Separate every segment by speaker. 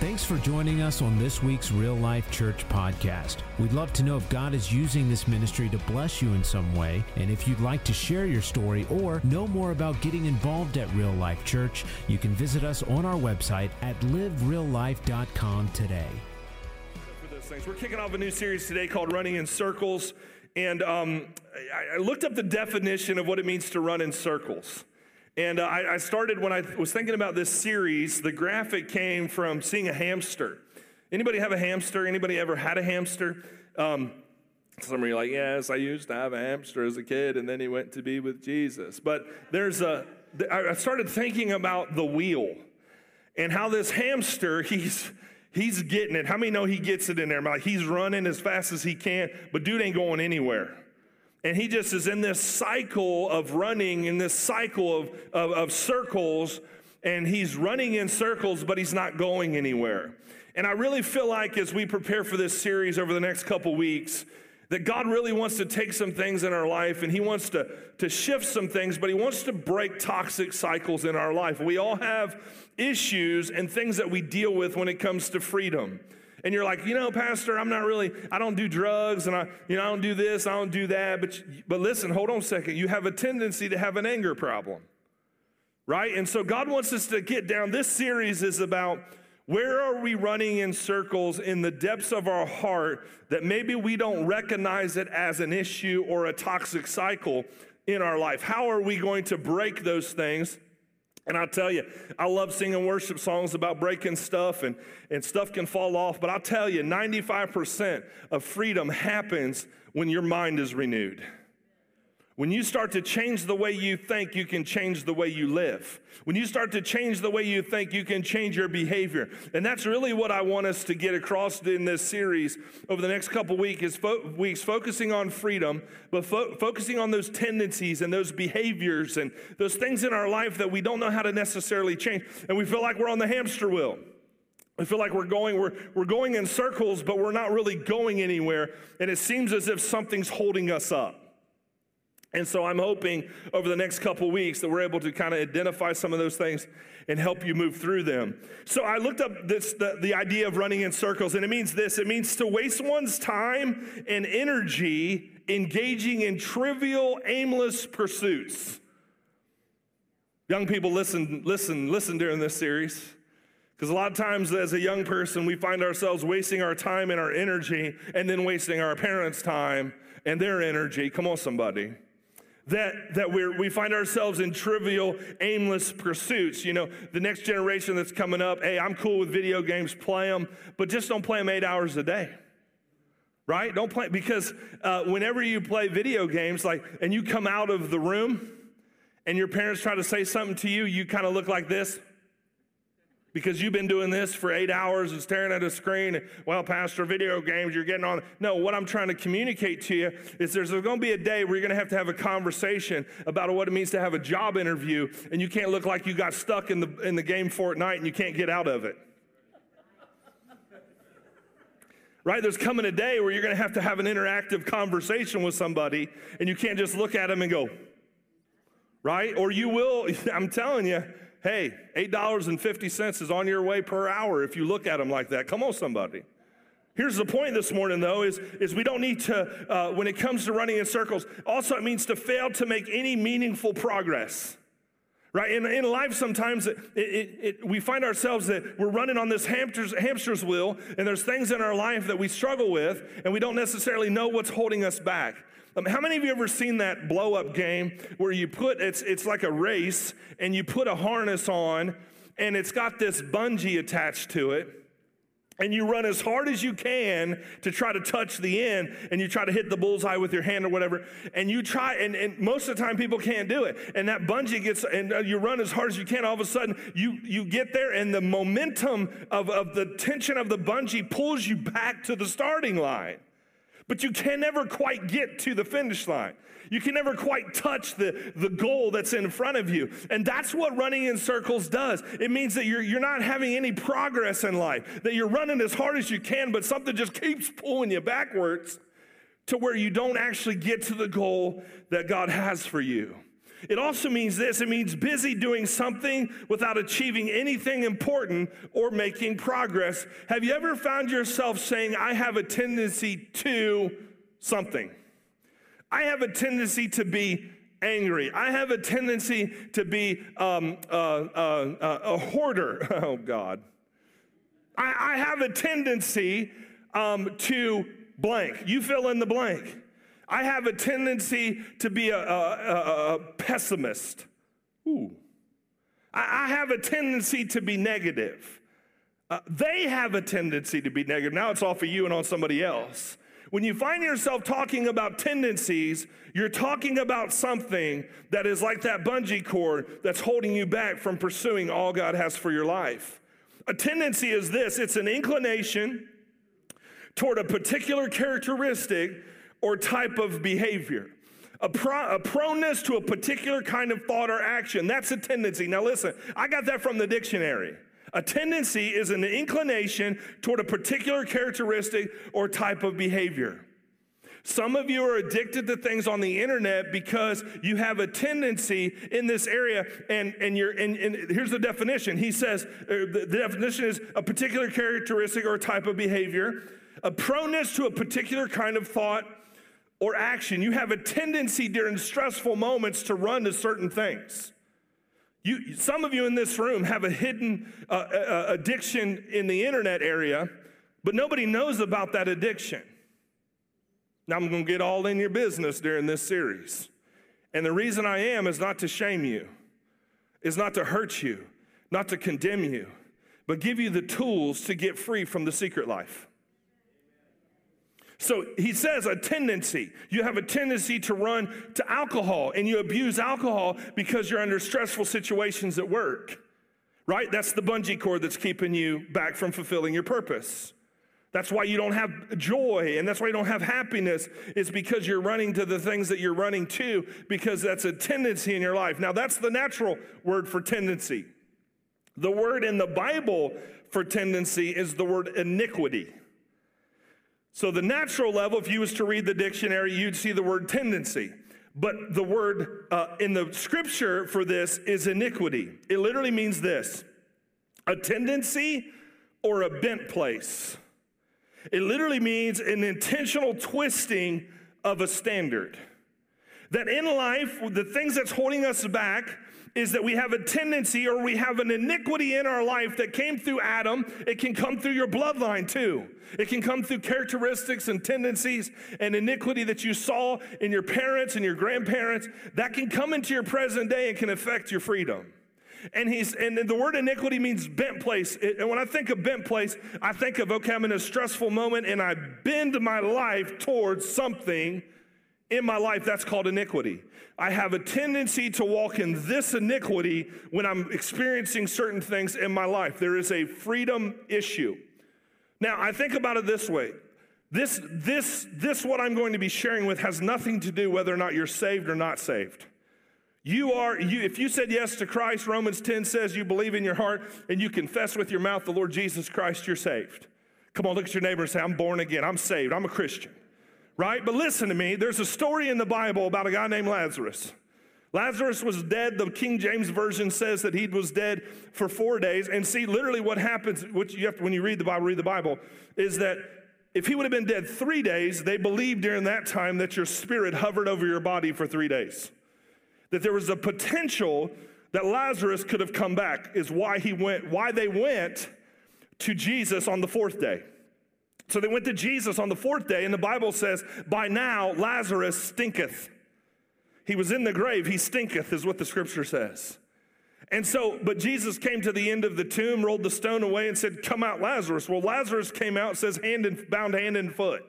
Speaker 1: Thanks for joining us on this week's Real Life Church podcast. We'd love to know if God is using this ministry to bless you in some way, and if you'd like to share your story or know more about getting involved at Real Life Church, you can visit us on our website at livereallife.com today.
Speaker 2: For those things, we're kicking off a new series today called Running in Circles, and um, I, looked up the definition of what it means to run in circles. And uh, I, I started when I was thinking about this series. The graphic came from seeing a hamster. Anybody have a hamster? Anybody ever had a hamster? Um, some of you are like, yes, I used to have a hamster as a kid, and then he went to be with Jesus. But there's a, I started thinking about the wheel and how this hamster, he's, he's getting it. How many know he gets it in there? He's running as fast as he can, but dude ain't going anywhere. And he just is in this cycle of running, in this cycle of, of, of circles, and he's running in circles, but he's not going anywhere. And I really feel like as we prepare for this series over the next couple weeks, that God really wants to take some things in our life and He wants to, to shift some things, but He wants to break toxic cycles in our life. We all have issues and things that we deal with when it comes to freedom and you're like, you know, Pastor, I'm not really, I don't do drugs and I, you know, I don't do this, I don't do that. But, but listen, hold on a second. You have a tendency to have an anger problem, right? And so God wants us to get down. This series is about where are we running in circles in the depths of our heart that maybe we don't recognize it as an issue or a toxic cycle in our life? How are we going to break those things? And I'll tell you, I love singing worship songs about breaking stuff and, and stuff can fall off. But I'll tell you, 95% of freedom happens when your mind is renewed. When you start to change the way you think, you can change the way you live. When you start to change the way you think, you can change your behavior. And that's really what I want us to get across in this series over the next couple week is fo- weeks, focusing on freedom, but fo- focusing on those tendencies and those behaviors and those things in our life that we don't know how to necessarily change. And we feel like we're on the hamster wheel. We feel like we're going, we're, we're going in circles, but we're not really going anywhere. And it seems as if something's holding us up. And so I'm hoping over the next couple weeks that we're able to kind of identify some of those things and help you move through them. So I looked up this the, the idea of running in circles, and it means this: it means to waste one's time and energy engaging in trivial, aimless pursuits. Young people, listen, listen, listen during this series. Because a lot of times, as a young person, we find ourselves wasting our time and our energy, and then wasting our parents' time and their energy. Come on, somebody that, that we we find ourselves in trivial, aimless pursuits. You know, the next generation that's coming up, hey, I'm cool with video games, play them, but just don't play them eight hours a day. Right? Don't play, because uh, whenever you play video games, like, and you come out of the room and your parents try to say something to you, you kind of look like this because you've been doing this for eight hours and staring at a screen. Well, Pastor, video games, you're getting on. No, what I'm trying to communicate to you is there's going to be a day where you're going to have to have a conversation about what it means to have a job interview, and you can't look like you got stuck in the, in the game Fortnite and you can't get out of it. right? There's coming a day where you're going to have to have an interactive conversation with somebody, and you can't just look at them and go, right? Or you will, I'm telling you, hey, $8.50 is on your way per hour if you look at them like that. Come on, somebody. Here's the point this morning, though, is, is we don't need to, uh, when it comes to running in circles, also it means to fail to make any meaningful progress. Right? In, in life, sometimes it, it, it, we find ourselves that we're running on this hamster's, hamster's wheel, and there's things in our life that we struggle with, and we don't necessarily know what's holding us back. Um, how many of you ever seen that blow up game where you put it's it's like a race and you put a harness on and it's got this bungee attached to it? and you run as hard as you can to try to touch the end and you try to hit the bullseye with your hand or whatever and you try and, and most of the time people can't do it and that bungee gets and uh, you run as hard as you can all of a sudden you you get there and the momentum of, of the tension of the bungee pulls you back to the starting line but you can never quite get to the finish line. You can never quite touch the, the goal that's in front of you. And that's what running in circles does. It means that you're, you're not having any progress in life, that you're running as hard as you can, but something just keeps pulling you backwards to where you don't actually get to the goal that God has for you. It also means this it means busy doing something without achieving anything important or making progress. Have you ever found yourself saying, I have a tendency to something? I have a tendency to be angry. I have a tendency to be um, uh, uh, uh, a hoarder. Oh, God. I, I have a tendency um, to blank. You fill in the blank. I have a tendency to be a, a, a pessimist. Ooh. I, I, have a tendency to be negative. Uh, they have a tendency to be negative. Now it's off of you and on somebody else. When you find yourself talking about tendencies, you're talking about something that is like that bungee cord that's holding you back from pursuing all God has for your life. A tendency is this it's an inclination toward a particular characteristic or type of behavior. A, pro, a, proneness to a particular kind of thought or action. That's a tendency. Now, listen, I got that from the dictionary. A tendency is an inclination toward a particular characteristic or type of behavior. Some of you are addicted to things on the internet because you have a tendency in this area, and, and, you're, and, and here's the definition. He says uh, the, the definition is a particular characteristic or type of behavior, a proneness to a particular kind of thought or action. You have a tendency during stressful moments to run to certain things. You, some of you in this room have a hidden uh, uh, addiction in the internet area, but nobody knows about that addiction. Now, I'm going to get all in your business during this series. And the reason I am is not to shame you, is not to hurt you, not to condemn you, but give you the tools to get free from the secret life. So he says a tendency. You have a tendency to run to alcohol and you abuse alcohol because you're under stressful situations at work, right? That's the bungee cord that's keeping you back from fulfilling your purpose. That's why you don't have joy and that's why you don't have happiness, is because you're running to the things that you're running to because that's a tendency in your life. Now, that's the natural word for tendency. The word in the Bible for tendency is the word iniquity. So, the natural level, if you was to read the dictionary, you'd see the word tendency. But the word uh, in the scripture for this is iniquity. It literally means this a tendency or a bent place. It literally means an intentional twisting of a standard. That in life, the things that's holding us back is that we have a tendency or we have an iniquity in our life that came through Adam. It can come through your bloodline too. It can come through characteristics and tendencies and iniquity that you saw in your parents and your grandparents. That can come into your present day and can affect your freedom. And he's and the word iniquity means bent place. And when I think of bent place, I think of okay, I'm in a stressful moment and I bend my life towards something in my life, that's called iniquity. I have a tendency to walk in this iniquity when I'm experiencing certain things in my life. There is a freedom issue. Now, I think about it this way. This, this, this, what I'm going to be sharing with has nothing to do whether or not you're saved or not saved. You are, you, if you said yes to Christ, Romans 10 says you believe in your heart and you confess with your mouth the Lord Jesus Christ, you're saved. Come on, look at your neighbor and say, I'm born again. I'm saved. I'm a Christian right? But listen to me. There's a story in the Bible about a guy named Lazarus. Lazarus was dead. The King James Version says that he was dead for four days. And see, literally, what happens, which you have to, when you read the Bible, read the Bible, is that if he would have been dead three days, they believed during that time that your spirit hovered over your body for three days. That there was a potential that Lazarus could have come back, is why he went, why they went to Jesus on the fourth day. So they went to Jesus on the fourth day, and the Bible says, By now Lazarus stinketh. He was in the grave, he stinketh, is what the scripture says. And so, but Jesus came to the end of the tomb, rolled the stone away, and said, Come out, Lazarus. Well, Lazarus came out, says, hand and bound hand and foot.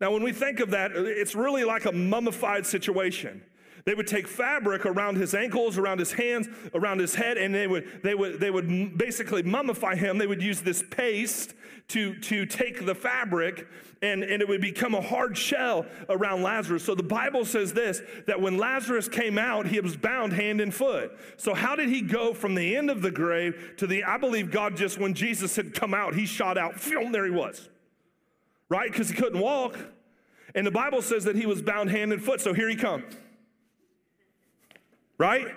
Speaker 2: Now, when we think of that, it's really like a mummified situation. They would take fabric around his ankles, around his hands, around his head, and they would, they would, they would basically mummify him. They would use this paste to, to take the fabric and, and it would become a hard shell around Lazarus. So the Bible says this that when Lazarus came out, he was bound hand and foot. So, how did he go from the end of the grave to the, I believe God just, when Jesus had come out, he shot out, there he was, right? Because he couldn't walk. And the Bible says that he was bound hand and foot. So here he comes. Right?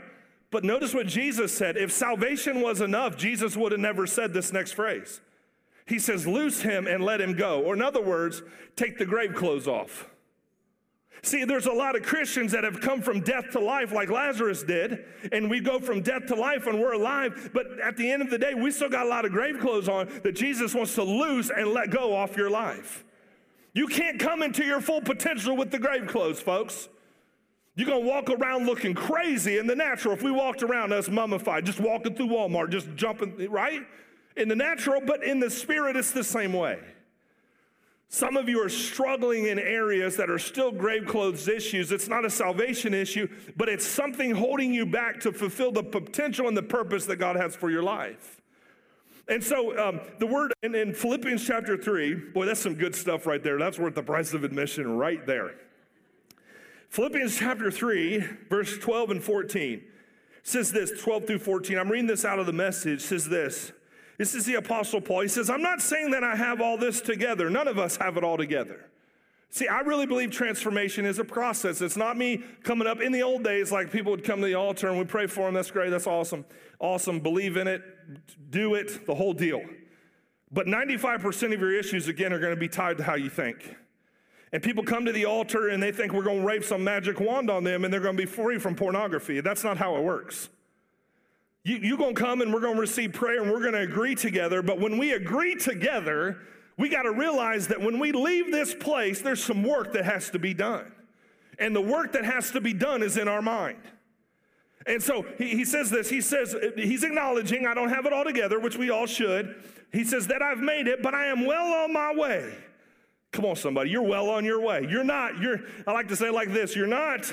Speaker 2: But notice what Jesus said. If salvation was enough, Jesus would have never said this next phrase. He says, Loose him and let him go. Or, in other words, take the grave clothes off. See, there's a lot of Christians that have come from death to life like Lazarus did, and we go from death to life and we're alive, but at the end of the day, we still got a lot of grave clothes on that Jesus wants to loose and let go off your life. You can't come into your full potential with the grave clothes, folks. You're gonna walk around looking crazy in the natural. If we walked around us mummified, just walking through Walmart, just jumping, right? In the natural, but in the spirit, it's the same way. Some of you are struggling in areas that are still grave clothes issues. It's not a salvation issue, but it's something holding you back to fulfill the potential and the purpose that God has for your life. And so um, the word in, in Philippians chapter 3, boy, that's some good stuff right there. That's worth the price of admission right there. Philippians chapter 3, verse 12 and 14 says this 12 through 14. I'm reading this out of the message, says this. This is the Apostle Paul. He says, I'm not saying that I have all this together. None of us have it all together. See, I really believe transformation is a process. It's not me coming up in the old days like people would come to the altar and we pray for them. That's great. That's awesome. Awesome. Believe in it. Do it. The whole deal. But 95% of your issues, again, are going to be tied to how you think. And people come to the altar and they think we're going to wave some magic wand on them and they're going to be free from pornography. That's not how it works. You, you're going to come and we're going to receive prayer and we're going to agree together. But when we agree together, we got to realize that when we leave this place, there's some work that has to be done. And the work that has to be done is in our mind. And so he, he says this he says, he's acknowledging I don't have it all together, which we all should. He says that I've made it, but I am well on my way. Come on, somebody, you're well on your way. You're not, you're, I like to say like this, you're not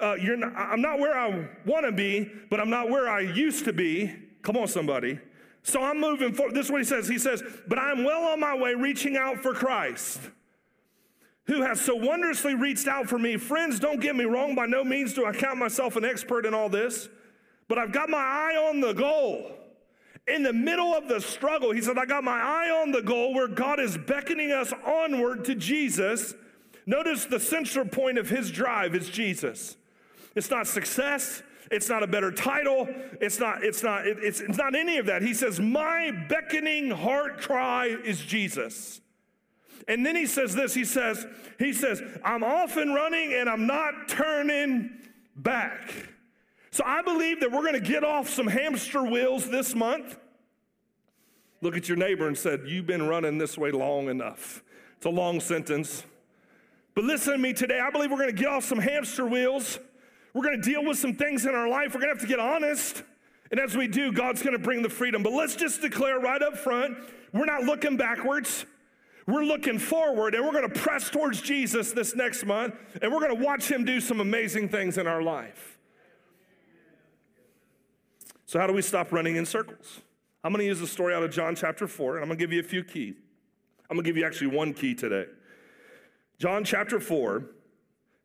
Speaker 2: uh, you're not, I'm not where I want to be, but I'm not where I used to be. Come on, somebody. So I'm moving forward. This is what he says. He says, But I'm well on my way reaching out for Christ, who has so wondrously reached out for me. Friends, don't get me wrong. By no means do I count myself an expert in all this, but I've got my eye on the goal. In the middle of the struggle, he said, I got my eye on the goal where God is beckoning us onward to Jesus. Notice the central point of his drive is Jesus. It's not success. It's not a better title. It's not, it's not, it, it's, it's not any of that. He says, My beckoning heart cry is Jesus. And then he says this, he says, he says, I'm off and running and I'm not turning back. So I believe that we're going to get off some hamster wheels this month. Look at your neighbor and said, You've been running this way long enough. It's a long sentence. But listen to me today. I believe we're going to get off some hamster wheels we're going to deal with some things in our life. We're going to have to get honest. And as we do, God's going to bring the freedom. But let's just declare right up front we're not looking backwards. We're looking forward and we're going to press towards Jesus this next month and we're going to watch him do some amazing things in our life. So, how do we stop running in circles? I'm going to use a story out of John chapter 4 and I'm going to give you a few keys. I'm going to give you actually one key today. John chapter 4,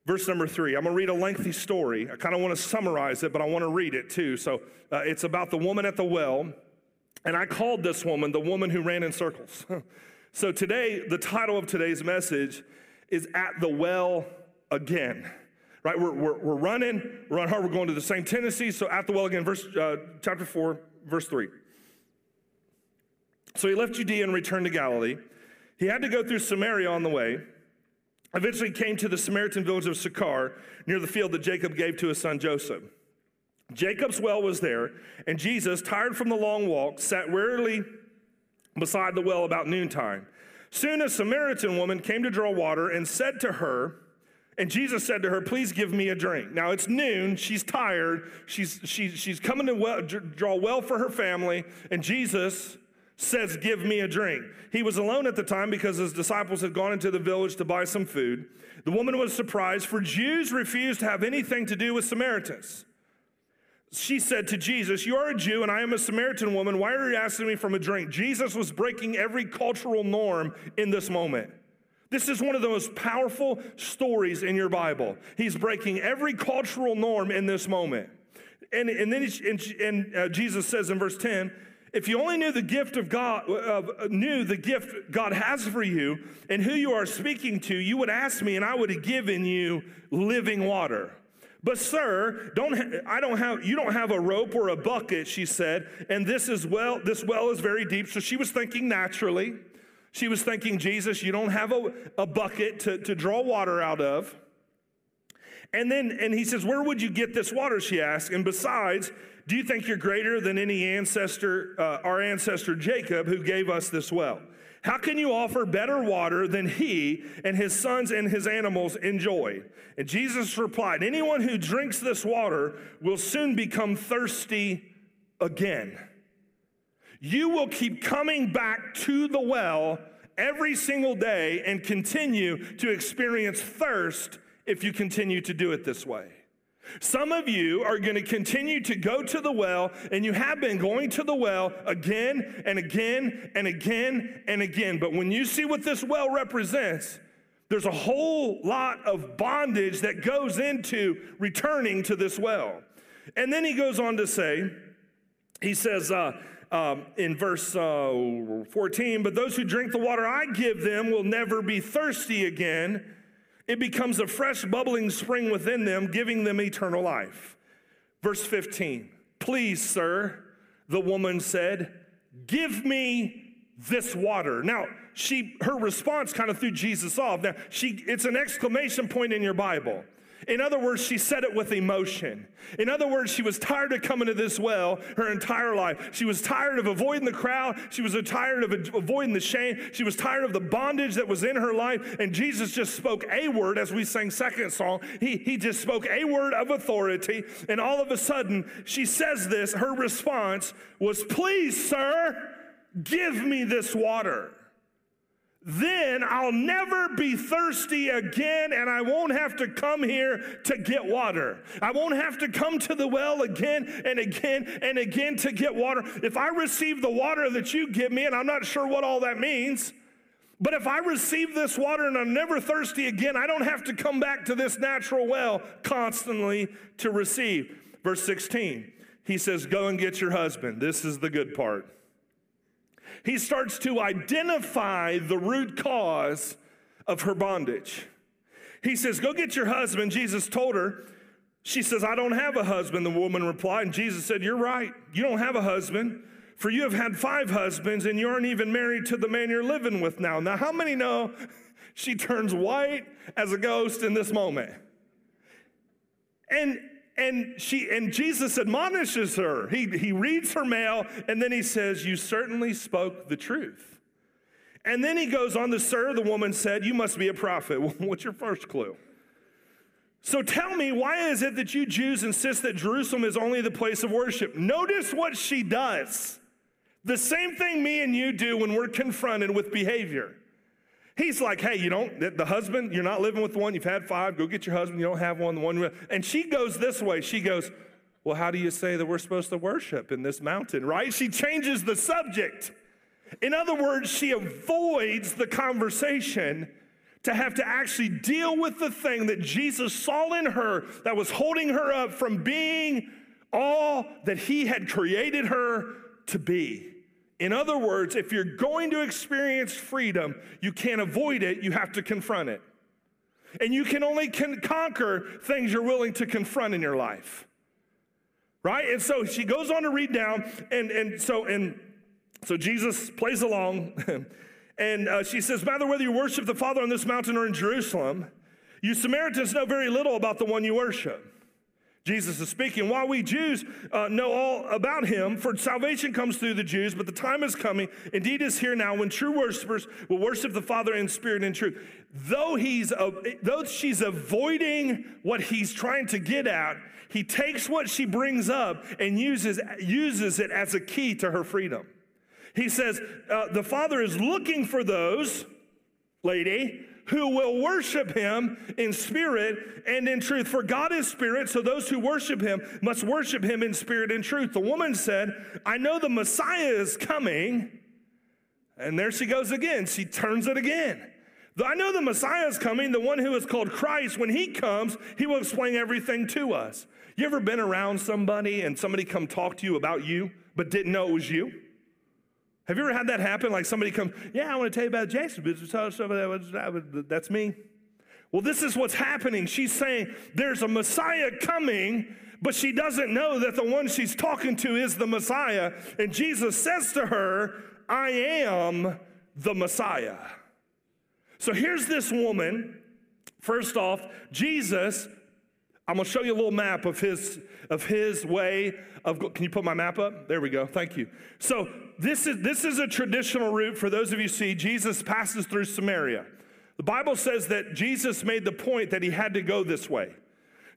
Speaker 2: Verse number three, I'm gonna read a lengthy story. I kind of wanna summarize it, but I wanna read it too. So uh, it's about the woman at the well, and I called this woman the woman who ran in circles. so today, the title of today's message is At the Well Again. Right? We're, we're, we're running, we're on hard, we're going to the same tendency. So at the well again, verse, uh, chapter 4, verse 3. So he left Judea and returned to Galilee. He had to go through Samaria on the way eventually came to the Samaritan village of Sychar near the field that Jacob gave to his son Joseph. Jacob's well was there, and Jesus, tired from the long walk, sat wearily beside the well about noontime. Soon a Samaritan woman came to draw water and said to her, and Jesus said to her, Please give me a drink. Now it's noon. She's tired. She's, she's, she's coming to well, draw well for her family. And Jesus says, Give me a drink. He was alone at the time because his disciples had gone into the village to buy some food. The woman was surprised, for Jews refused to have anything to do with Samaritans. She said to Jesus, You are a Jew and I am a Samaritan woman. Why are you asking me for a drink? Jesus was breaking every cultural norm in this moment. This is one of the most powerful stories in your Bible. He's breaking every cultural norm in this moment. And, and then he, and, and uh, Jesus says in verse 10, if you only knew the gift of God, uh, knew the gift God has for you and who you are speaking to, you would ask me and I would have given you living water. But sir, don't I don't have you don't have a rope or a bucket, she said, and this is well this well is very deep. So she was thinking naturally. She was thinking, Jesus, you don't have a, a bucket to, to draw water out of. And then and he says, Where would you get this water? She asked. And besides, do you think you're greater than any ancestor, uh, our ancestor Jacob, who gave us this well? How can you offer better water than he and his sons and his animals enjoy? And Jesus replied, Anyone who drinks this water will soon become thirsty again. You will keep coming back to the well every single day and continue to experience thirst if you continue to do it this way. Some of you are going to continue to go to the well, and you have been going to the well again and again and again and again. But when you see what this well represents, there's a whole lot of bondage that goes into returning to this well. And then he goes on to say, he says uh, um, in verse uh, 14, but those who drink the water I give them will never be thirsty again. It becomes a fresh, bubbling spring within them, giving them eternal life. Verse 15, please, sir, the woman said, give me this water. Now, she her response kind of threw Jesus off. Now, she it's an exclamation point in your Bible. In other words, she said it with emotion. In other words, she was tired of coming to this well her entire life. She was tired of avoiding the crowd. She was tired of avoiding the shame. She was tired of the bondage that was in her life. And Jesus just spoke a word as we sang second song. He, he just spoke a word of authority. And all of a sudden, she says this. Her response was, Please, sir, give me this water then I'll never be thirsty again and I won't have to come here to get water. I won't have to come to the well again and again and again to get water. If I receive the water that you give me, and I'm not sure what all that means, but if I receive this water and I'm never thirsty again, I don't have to come back to this natural well constantly to receive. Verse 16, he says, Go and get your husband. This is the good part he starts to identify the root cause of her bondage. He says, Go get your husband. Jesus told her, She says, I don't have a husband. The woman replied, and Jesus said, You're right. You don't have a husband, for you have had five husbands, and you aren't even married to the man you're living with now. Now, how many know she turns white as a ghost in this moment? And and she and Jesus admonishes her. He, he reads her mail and then he says, You certainly spoke the truth. And then he goes on to, Sir, the woman said, You must be a prophet. What's your first clue? So tell me, why is it that you Jews insist that Jerusalem is only the place of worship? Notice what she does. The same thing me and you do when we're confronted with behavior. He's like, hey, you don't, the husband, you're not living with one, you've had five, go get your husband, you don't have one, the one. And she goes this way. She goes, well, how do you say that we're supposed to worship in this mountain, right? She changes the subject. In other words, she avoids the conversation to have to actually deal with the thing that Jesus saw in her that was holding her up from being all that he had created her to be. In other words, if you're going to experience freedom, you can't avoid it, you have to confront it. And you can only con- conquer things you're willing to confront in your life. Right? And so she goes on to read down, and, and so and so Jesus plays along, and uh, she says, Matter whether you worship the Father on this mountain or in Jerusalem, you Samaritans know very little about the one you worship. Jesus is speaking. While we Jews uh, know all about him, for salvation comes through the Jews, but the time is coming, indeed is here now, when true worshipers will worship the Father in spirit and truth. Though, he's, uh, though she's avoiding what he's trying to get at, he takes what she brings up and uses, uses it as a key to her freedom. He says, uh, The Father is looking for those, lady, who will worship him in spirit and in truth. For God is spirit, so those who worship him must worship him in spirit and truth. The woman said, I know the Messiah is coming. And there she goes again. She turns it again. I know the Messiah is coming, the one who is called Christ. When he comes, he will explain everything to us. You ever been around somebody and somebody come talk to you about you, but didn't know it was you? Have you ever had that happen? Like somebody comes, yeah, I want to tell you about Jason. That's me. Well, this is what's happening. She's saying there's a Messiah coming, but she doesn't know that the one she's talking to is the Messiah. And Jesus says to her, I am the Messiah. So here's this woman. First off, Jesus, I'm gonna show you a little map of his of his way of can you put my map up? There we go. Thank you. So this is this is a traditional route for those of you see Jesus passes through Samaria. The Bible says that Jesus made the point that he had to go this way.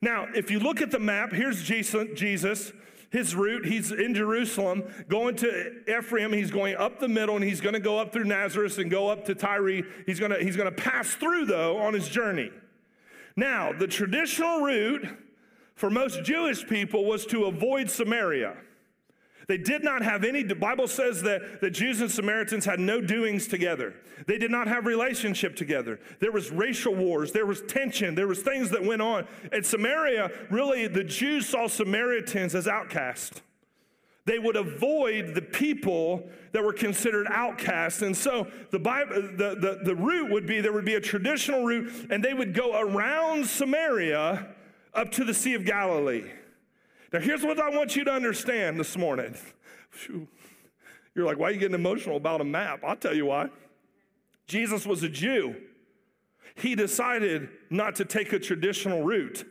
Speaker 2: Now, if you look at the map, here's Jesus, his route. He's in Jerusalem, going to Ephraim. He's going up the middle, and he's going to go up through Nazareth and go up to Tyre. He's going to, he's going to pass through, though, on his journey. Now, the traditional route for most Jewish people was to avoid Samaria. They did not have any, the Bible says that the Jews and Samaritans had no doings together. They did not have relationship together. There was racial wars, there was tension, there was things that went on. And Samaria, really, the Jews saw Samaritans as outcasts. They would avoid the people that were considered outcasts. And so the, Bible, the, the, the route would be there would be a traditional route, and they would go around Samaria up to the Sea of Galilee. Now, here's what I want you to understand this morning. You're like, why are you getting emotional about a map? I'll tell you why. Jesus was a Jew. He decided not to take a traditional route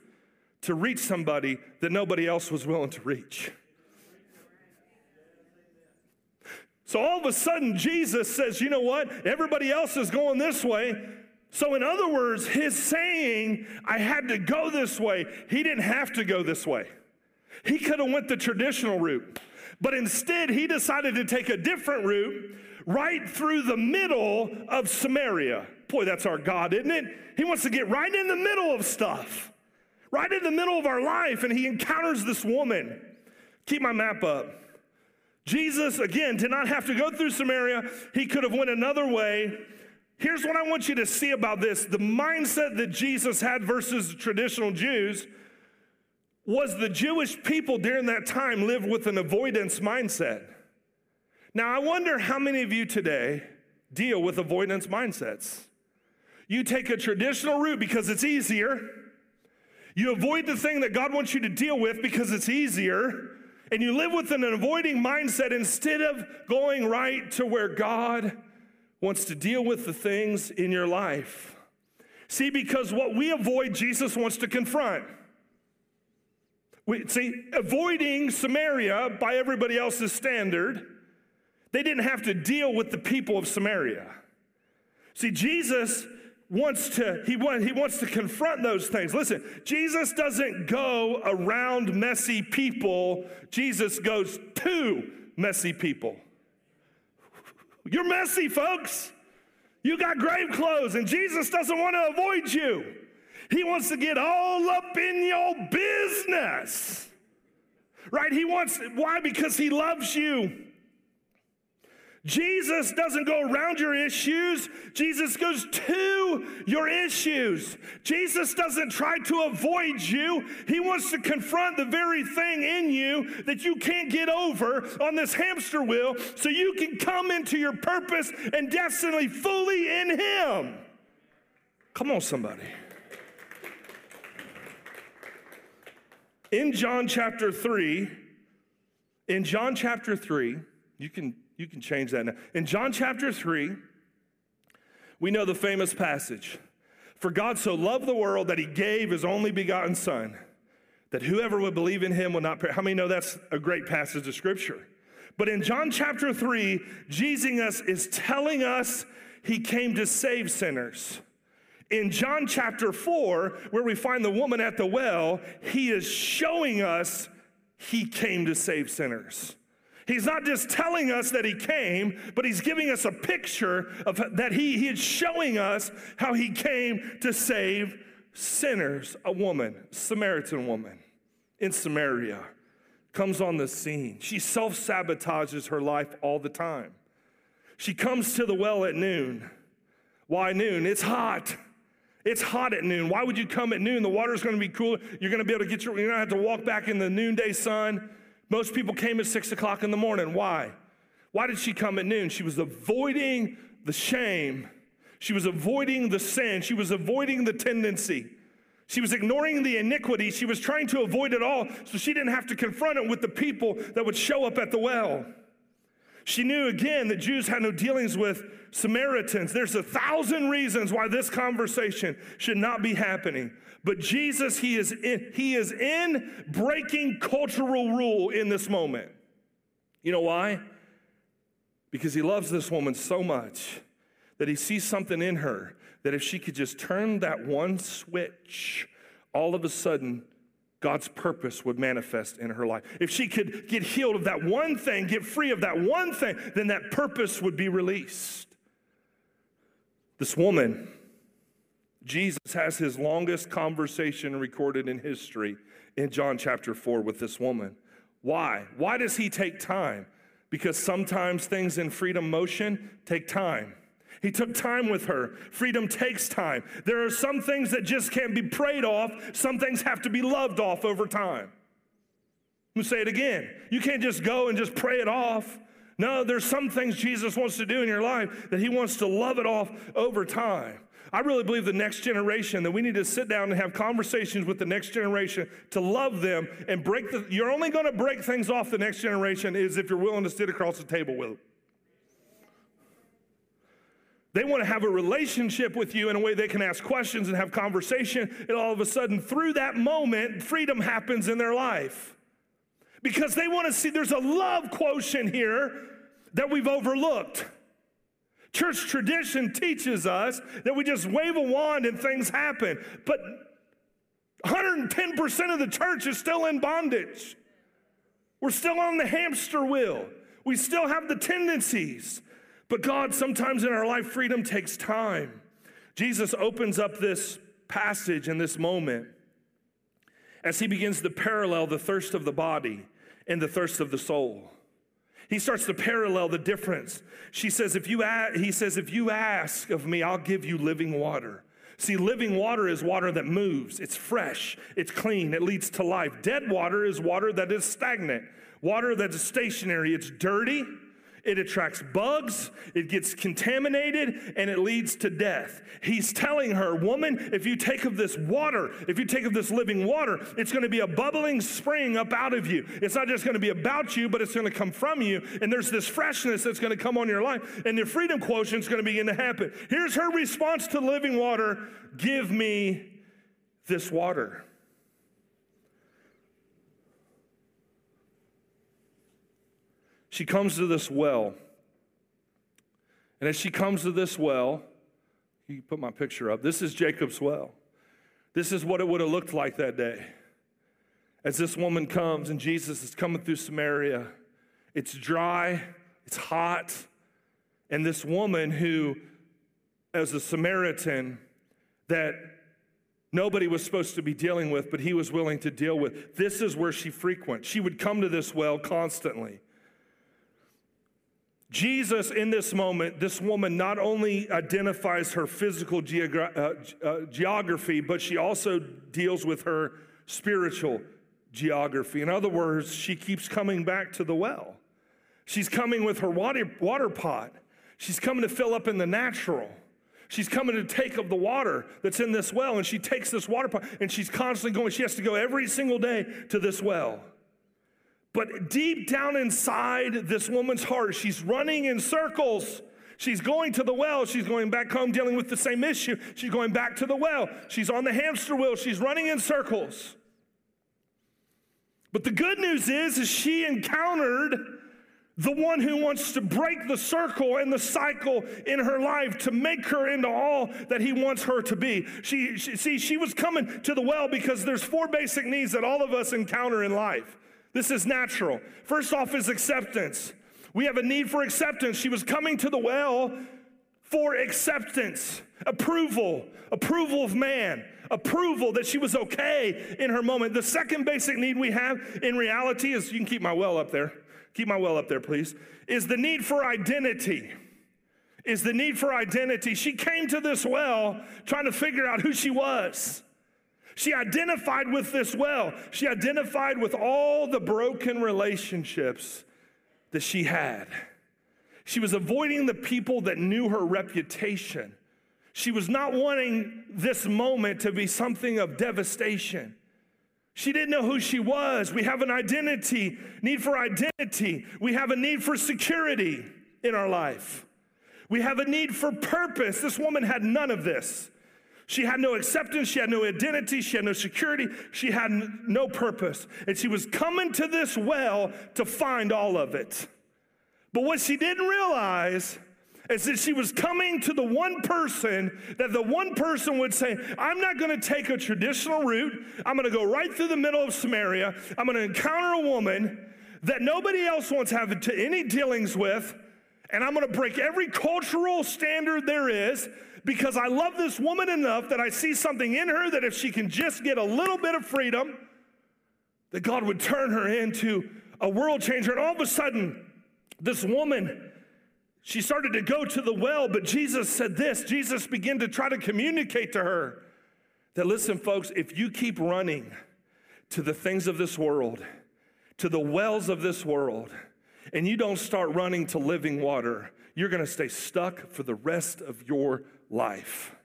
Speaker 2: to reach somebody that nobody else was willing to reach. So all of a sudden, Jesus says, you know what? Everybody else is going this way. So, in other words, his saying, I had to go this way, he didn't have to go this way. He could have went the traditional route, but instead he decided to take a different route right through the middle of Samaria. Boy, that's our God, isn't it? He wants to get right in the middle of stuff, right in the middle of our life, and he encounters this woman. Keep my map up. Jesus, again, did not have to go through Samaria. He could have went another way. Here's what I want you to see about this. The mindset that Jesus had versus traditional Jews was the Jewish people during that time lived with an avoidance mindset. Now, I wonder how many of you today deal with avoidance mindsets. You take a traditional route because it's easier. You avoid the thing that God wants you to deal with because it's easier. And you live with an avoiding mindset instead of going right to where God wants to deal with the things in your life. See, because what we avoid, Jesus wants to confront. See, avoiding Samaria by everybody else's standard, they didn't have to deal with the people of Samaria. See, Jesus wants to he, want, he wants to confront those things. Listen jesus doesn't go around messy people. Jesus goes to messy people. You're messy folks. You got grave clothes and jesus doesn't want to avoid you he wants to get all up in your business. Right? He wants, why? Because he loves you. Jesus doesn't go around your issues. Jesus goes to your issues. Jesus doesn't try to avoid you. He wants to confront the very thing in you that you can't get over on this hamster wheel so you can come into your purpose and destiny fully in Him. Come on, somebody. In John chapter 3, in John chapter 3, you can, you can change that now. In John chapter 3, we know the famous passage For God so loved the world that he gave his only begotten Son, that whoever would believe in him will not perish. How many know that's a great passage of scripture? But in John chapter 3, Jesus is telling us he came to save sinners. In John chapter 4, where we find the woman at the well, he is showing us he came to save sinners. He's not just telling us that he came, but he's giving us a picture of that he, he is showing us how he came to save sinners. A woman, Samaritan woman in Samaria, comes on the scene. She self sabotages her life all the time. She comes to the well at noon. Why noon? It's hot. It's hot at noon. Why would you come at noon? The water's going to be cooler. You're going to be able to get your, you're going to have to walk back in the noonday sun. Most people came at six o'clock in the morning. Why? Why did she come at noon? She was avoiding the shame. She was avoiding the sin. She was avoiding the tendency. She was ignoring the iniquity. She was trying to avoid it all so she didn't have to confront it with the people that would show up at the well. She knew again that Jews had no dealings with Samaritans. There's a thousand reasons why this conversation should not be happening. But Jesus, he is in, he is in breaking cultural rule in this moment. You know why? Because he loves this woman so much that he sees something in her that if she could just turn that one switch, all of a sudden, God's purpose would manifest in her life. If she could get healed of that one thing, get free of that one thing, then that purpose would be released. This woman, Jesus has his longest conversation recorded in history in John chapter 4 with this woman. Why? Why does he take time? Because sometimes things in freedom motion take time. He took time with her. Freedom takes time. There are some things that just can't be prayed off, some things have to be loved off over time. Let me say it again. You can't just go and just pray it off. No, there's some things Jesus wants to do in your life that he wants to love it off over time. I really believe the next generation that we need to sit down and have conversations with the next generation to love them and break the you're only going to break things off the next generation is if you're willing to sit across the table with them. They want to have a relationship with you in a way they can ask questions and have conversation. And all of a sudden, through that moment, freedom happens in their life. Because they want to see there's a love quotient here that we've overlooked. Church tradition teaches us that we just wave a wand and things happen. But 110% of the church is still in bondage. We're still on the hamster wheel. We still have the tendencies. But God, sometimes in our life, freedom takes time. Jesus opens up this passage in this moment as he begins to parallel the thirst of the body and the thirst of the soul. He starts to parallel the difference. She says, if you he says, if you ask of me, I'll give you living water. See, living water is water that moves. It's fresh. It's clean. It leads to life. Dead water is water that is stagnant. Water that is stationary. It's dirty it attracts bugs, it gets contaminated, and it leads to death. He's telling her, Woman, if you take of this water, if you take of this living water, it's to be a bubbling spring up out of you. It's not just to be about you, but it's to come from you. And there's this freshness that's to come on your life, and the freedom quotient is to begin to happen. Here's her response to living water Give me this water. She comes to this well. And as she comes to this well, you put my picture up. This is Jacob's well. This is what it would have looked like that day. As this woman comes and Jesus is coming through Samaria, it's dry, it's hot, and this woman who, as a Samaritan, that nobody was supposed to be dealing with, but he was willing to deal with, this is where she frequents. She would come to this well constantly. Jesus, in this moment, this woman not only identifies her physical geogra- uh, uh, geography, but she also deals with her spiritual geography. In other words, she keeps coming back to the well. She's coming with her water, water pot. She's coming to fill up in the natural. She's coming to take of the water that's in this well, and she takes this water pot, and she's constantly going. She has to go every single day to this well. But deep down inside this woman's heart, she's running in circles. She's going to the well. She's going back home dealing with the same issue. She's going back to the well. She's on the hamster wheel. She's running in circles. But the good news is, is she encountered the one who wants to break the circle and the cycle in her life to make her into all that he wants her to be. She, she see, she was coming to the well because there's four basic needs that all of us encounter in life. This is natural. First off, is acceptance. We have a need for acceptance. She was coming to the well for acceptance, approval, approval of man, approval that she was okay in her moment. The second basic need we have in reality is you can keep my well up there. Keep my well up there, please. Is the need for identity. Is the need for identity. She came to this well trying to figure out who she was. She identified with this well. She identified with all the broken relationships that she had. She was avoiding the people that knew her reputation She was not wanting this moment to be something of devastation. She didn't know who she was. We have an identity, need for identity. We have a need for security in our life. We have a need for purpose. This woman had none of this. She had no acceptance, she had no identity, she had no security, she had no purpose. And she was coming to this well to find all of it. But what she didn't realize is that she was coming to the one person that the one person would say, I'm not going to take a traditional route. I'm going to go right through the middle of Samaria. I'm going to encounter a woman that nobody else wants to have any dealings with. And I'm going to break every cultural standard there is because I love this woman enough that I see something in her that if she can just get a little bit of freedom, that God would turn her into a world changer. And all of a sudden, this woman she started to go to the well, but Jesus said this. Jesus began to try to communicate to her that, listen, folks, if you keep running to the things of this world, to the wells of this world, and you don't start running to living water, you're gonna stay stuck for the rest of your life.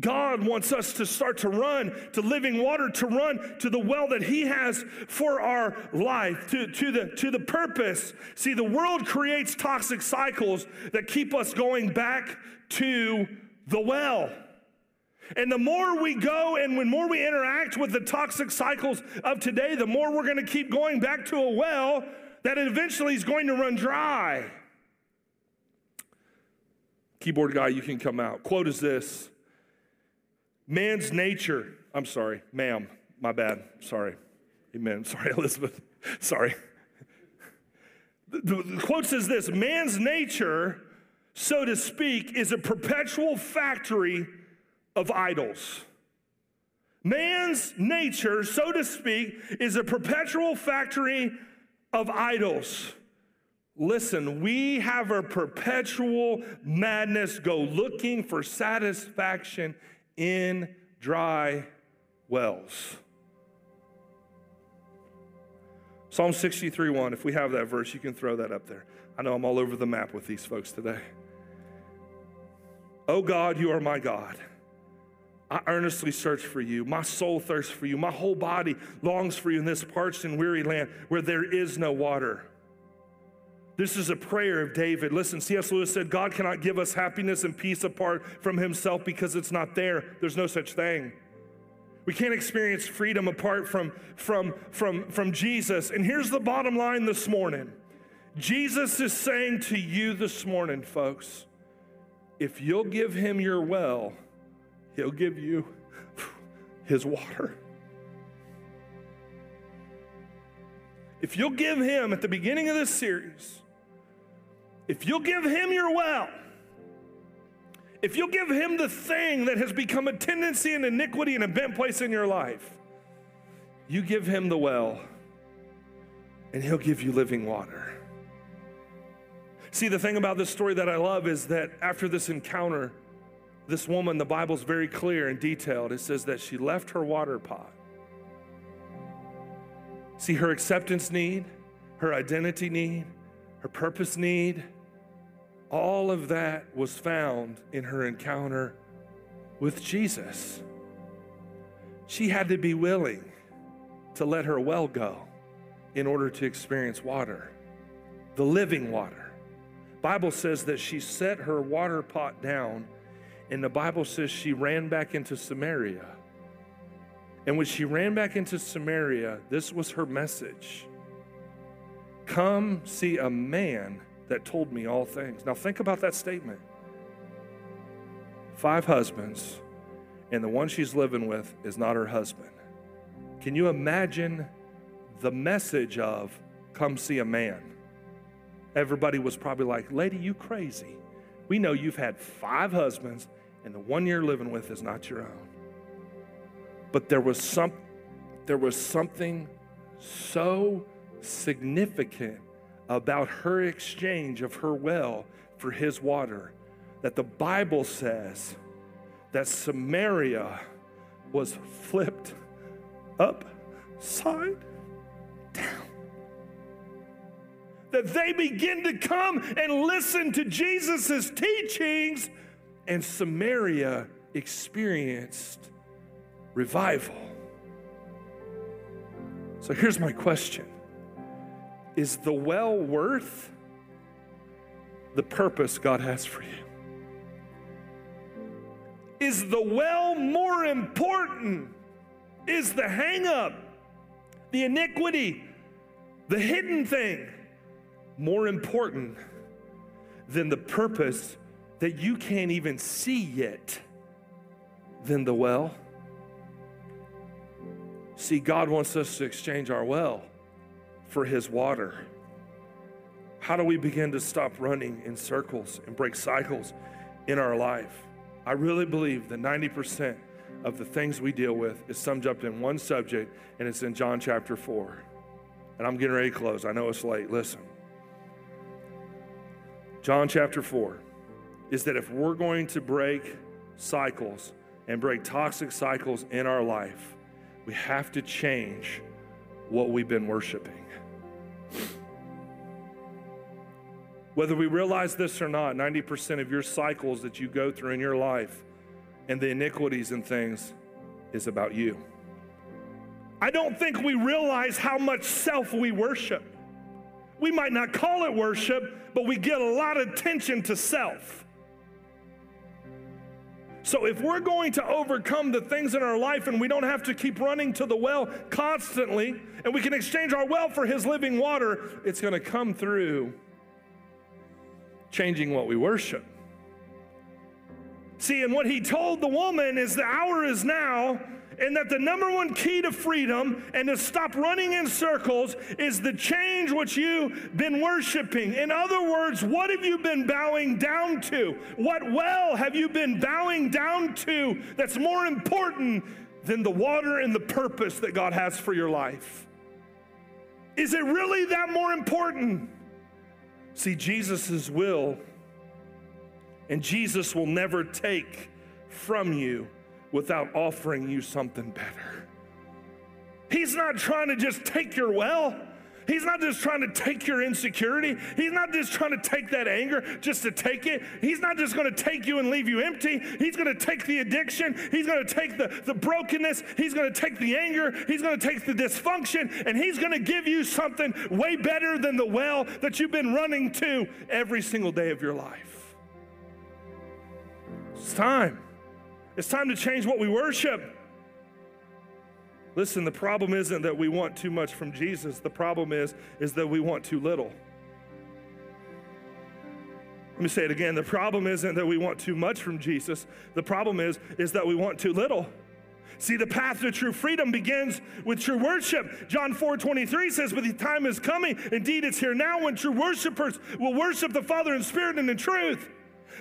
Speaker 2: God wants us to start to run to living water, to run to the well that He has for our life, to, to, the, to the purpose. See, the world creates toxic cycles that keep us going back to the well. And the more we go and when more we interact with the toxic cycles of today, the more we're going to keep going back to a well that eventually is going to run dry. Keyboard guy, you can come out. Quote is this Man's nature, I'm sorry, ma'am, my bad, sorry. Amen. Sorry, Elizabeth. Sorry. The, the quote says this man's nature, so to speak, is a perpetual factory of idols. Man's nature, so to speak, is a perpetual factory of idols. Listen, we have a perpetual madness go looking for satisfaction in dry wells. Psalm 63 1, if we have that verse, you can throw that up there. I know I'm all over the map with these folks today. Oh God, you are my God. I earnestly search for you. My soul thirsts for you. My whole body longs for you in this parched and weary land where there is no water. This is a prayer of David. Listen, C.S. Lewis said, God cannot give us happiness and peace apart from himself because it's not there. There's no such thing. We can't experience freedom apart from, from, from, from Jesus. And here's the bottom line this morning Jesus is saying to you this morning, folks, if you'll give him your well, he'll give you his water. If you'll give him at the beginning of this series, if you'll give him your well, if you'll give him the thing that has become a tendency and iniquity and a bent place in your life, you give him the well, and he'll give you living water. See, the thing about this story that I love is that after this encounter, this woman, the Bible's very clear and detailed. It says that she left her water pot. See, her acceptance need, her identity need, her purpose need, all of that was found in her encounter with Jesus. She had to be willing to let her well go in order to experience water, the living water. Bible says that she set her water pot down and the Bible says she ran back into Samaria. And when she ran back into Samaria, this was her message Come see a man that told me all things. Now, think about that statement five husbands, and the one she's living with is not her husband. Can you imagine the message of, come see a man? Everybody was probably like, Lady, you crazy. We know you've had five husbands, and the one you're living with is not your own. But there was some there was something so significant about her exchange of her well for his water that the Bible says that Samaria was flipped upside down. That they begin to come and listen to Jesus' teachings and Samaria experienced revival. So here's my question Is the well worth the purpose God has for you? Is the well more important? Is the hang up, the iniquity, the hidden thing more important than the purpose that you can't even see yet than the well? See, God wants us to exchange our well for His water. How do we begin to stop running in circles and break cycles in our life? I really believe that 90% of the things we deal with is summed up in one subject, and it's in John chapter 4. And I'm getting ready to close. I know it's late. Listen. John chapter 4 is that if we're going to break cycles and break toxic cycles in our life, we have to change what we've been worshiping. Whether we realize this or not, 90% of your cycles that you go through in your life and the iniquities and things is about you. I don't think we realize how much self we worship. We might not call it worship, but we get a lot of attention to self. So, if we're going to overcome the things in our life and we don't have to keep running to the well constantly, and we can exchange our well for His living water, it's going to come through changing what we worship. See, and what He told the woman is the hour is now and that the number one key to freedom and to stop running in circles is the change which you've been worshiping. In other words, what have you been bowing down to? What well have you been bowing down to that's more important than the water and the purpose that God has for your life? Is it really that more important? See, Jesus' will, and Jesus will never take from you without offering you something better. He's not trying to just take your well. He's not just trying to take your insecurity. He's not just trying to take that anger just to take it. He's not just going to take you and leave you empty. He's going to take the addiction. He's going to take the, the brokenness. He's going to take the anger. He's going to take the dysfunction. And He's going to give you something way better than the well that you've been running to every single day of your life. It's time. It's time to change what we worship. Listen, the problem isn't that we want too much from Jesus. The problem is is that we want too little. Let me say it again. The problem isn't that we want too much from Jesus. The problem is is that we want too little. See, the path to true freedom begins with true worship. John 4 23 says, But the time is coming. Indeed, it's here now when true worshipers will worship the Father in spirit and in truth.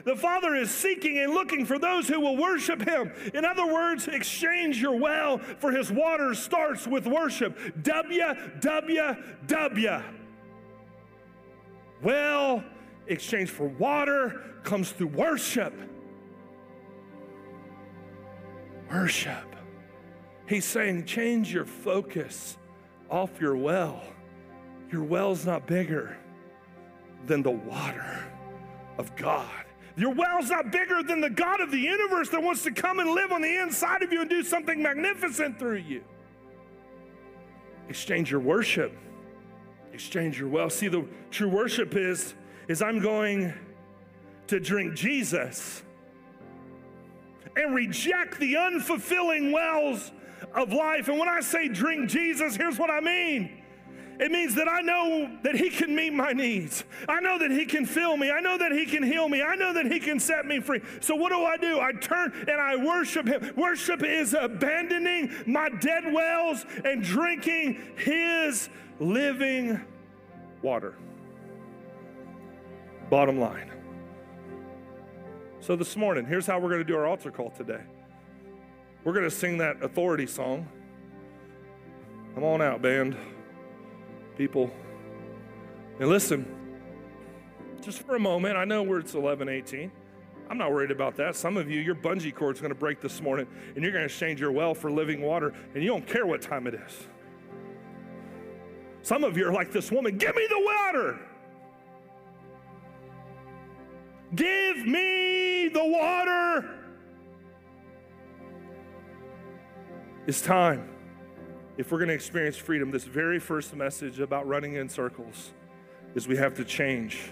Speaker 2: The Father is seeking and looking for those who will worship Him. In other words, exchange your well for His water starts with worship. W, W, W. Well, exchange for water comes through worship. Worship. He's saying, change your focus off your well. Your well's not bigger than the water of God. Your well's not bigger than the God of the universe that wants to come and live on the inside of you and do something magnificent through you. Exchange your worship. Exchange your well. See, the true worship is, is I'm going to drink Jesus and reject the unfulfilling wells of life. And when I say drink Jesus, here's what I mean it means that I know that He can meet my needs. I know that He can fill me. I know that He can heal me. I know that He can set me free. So, what do I do? I turn and I worship Him. Worship is abandoning my dead wells and drinking His living water. Bottom line. So, this morning, here's how we're going to do our altar call today. We're going to sing that authority song. Come on out, band people. And listen, just for a moment, I know where it's 11, 18. I'm not worried about that. Some of you, your bungee cord's gonna break this morning and you're gonna exchange your well for living water and you don't care what time it is. Some of you are like this woman give me the water! Give me the water! It's time. If we're going to experience freedom, this very first message about running in circles is we have to change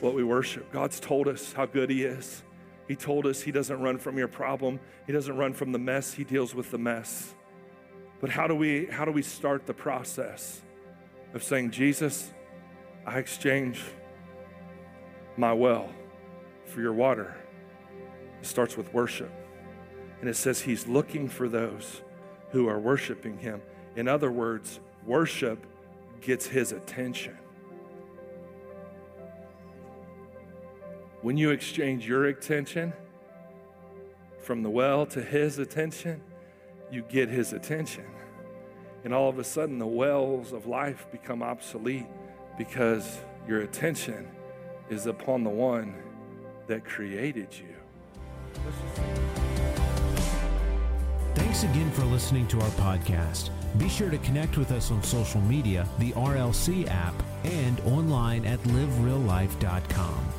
Speaker 2: what we worship. God's told us how good He is. He told us He doesn't run from your problem, He doesn't run from the mess, He deals with the mess. But how do we, how do we start the process of saying, Jesus, I exchange my well for your water? It starts with worship. And it says He's looking for those who are worshiping Him. In other words, worship gets His attention. When you exchange your attention from the well to his attention, you get his attention. And all of a sudden, the wells of life become obsolete because your attention is upon the one that created you.
Speaker 1: Thanks again for listening to our podcast. Be sure to connect with us on social media, the RLC app, and online at livereallife.com.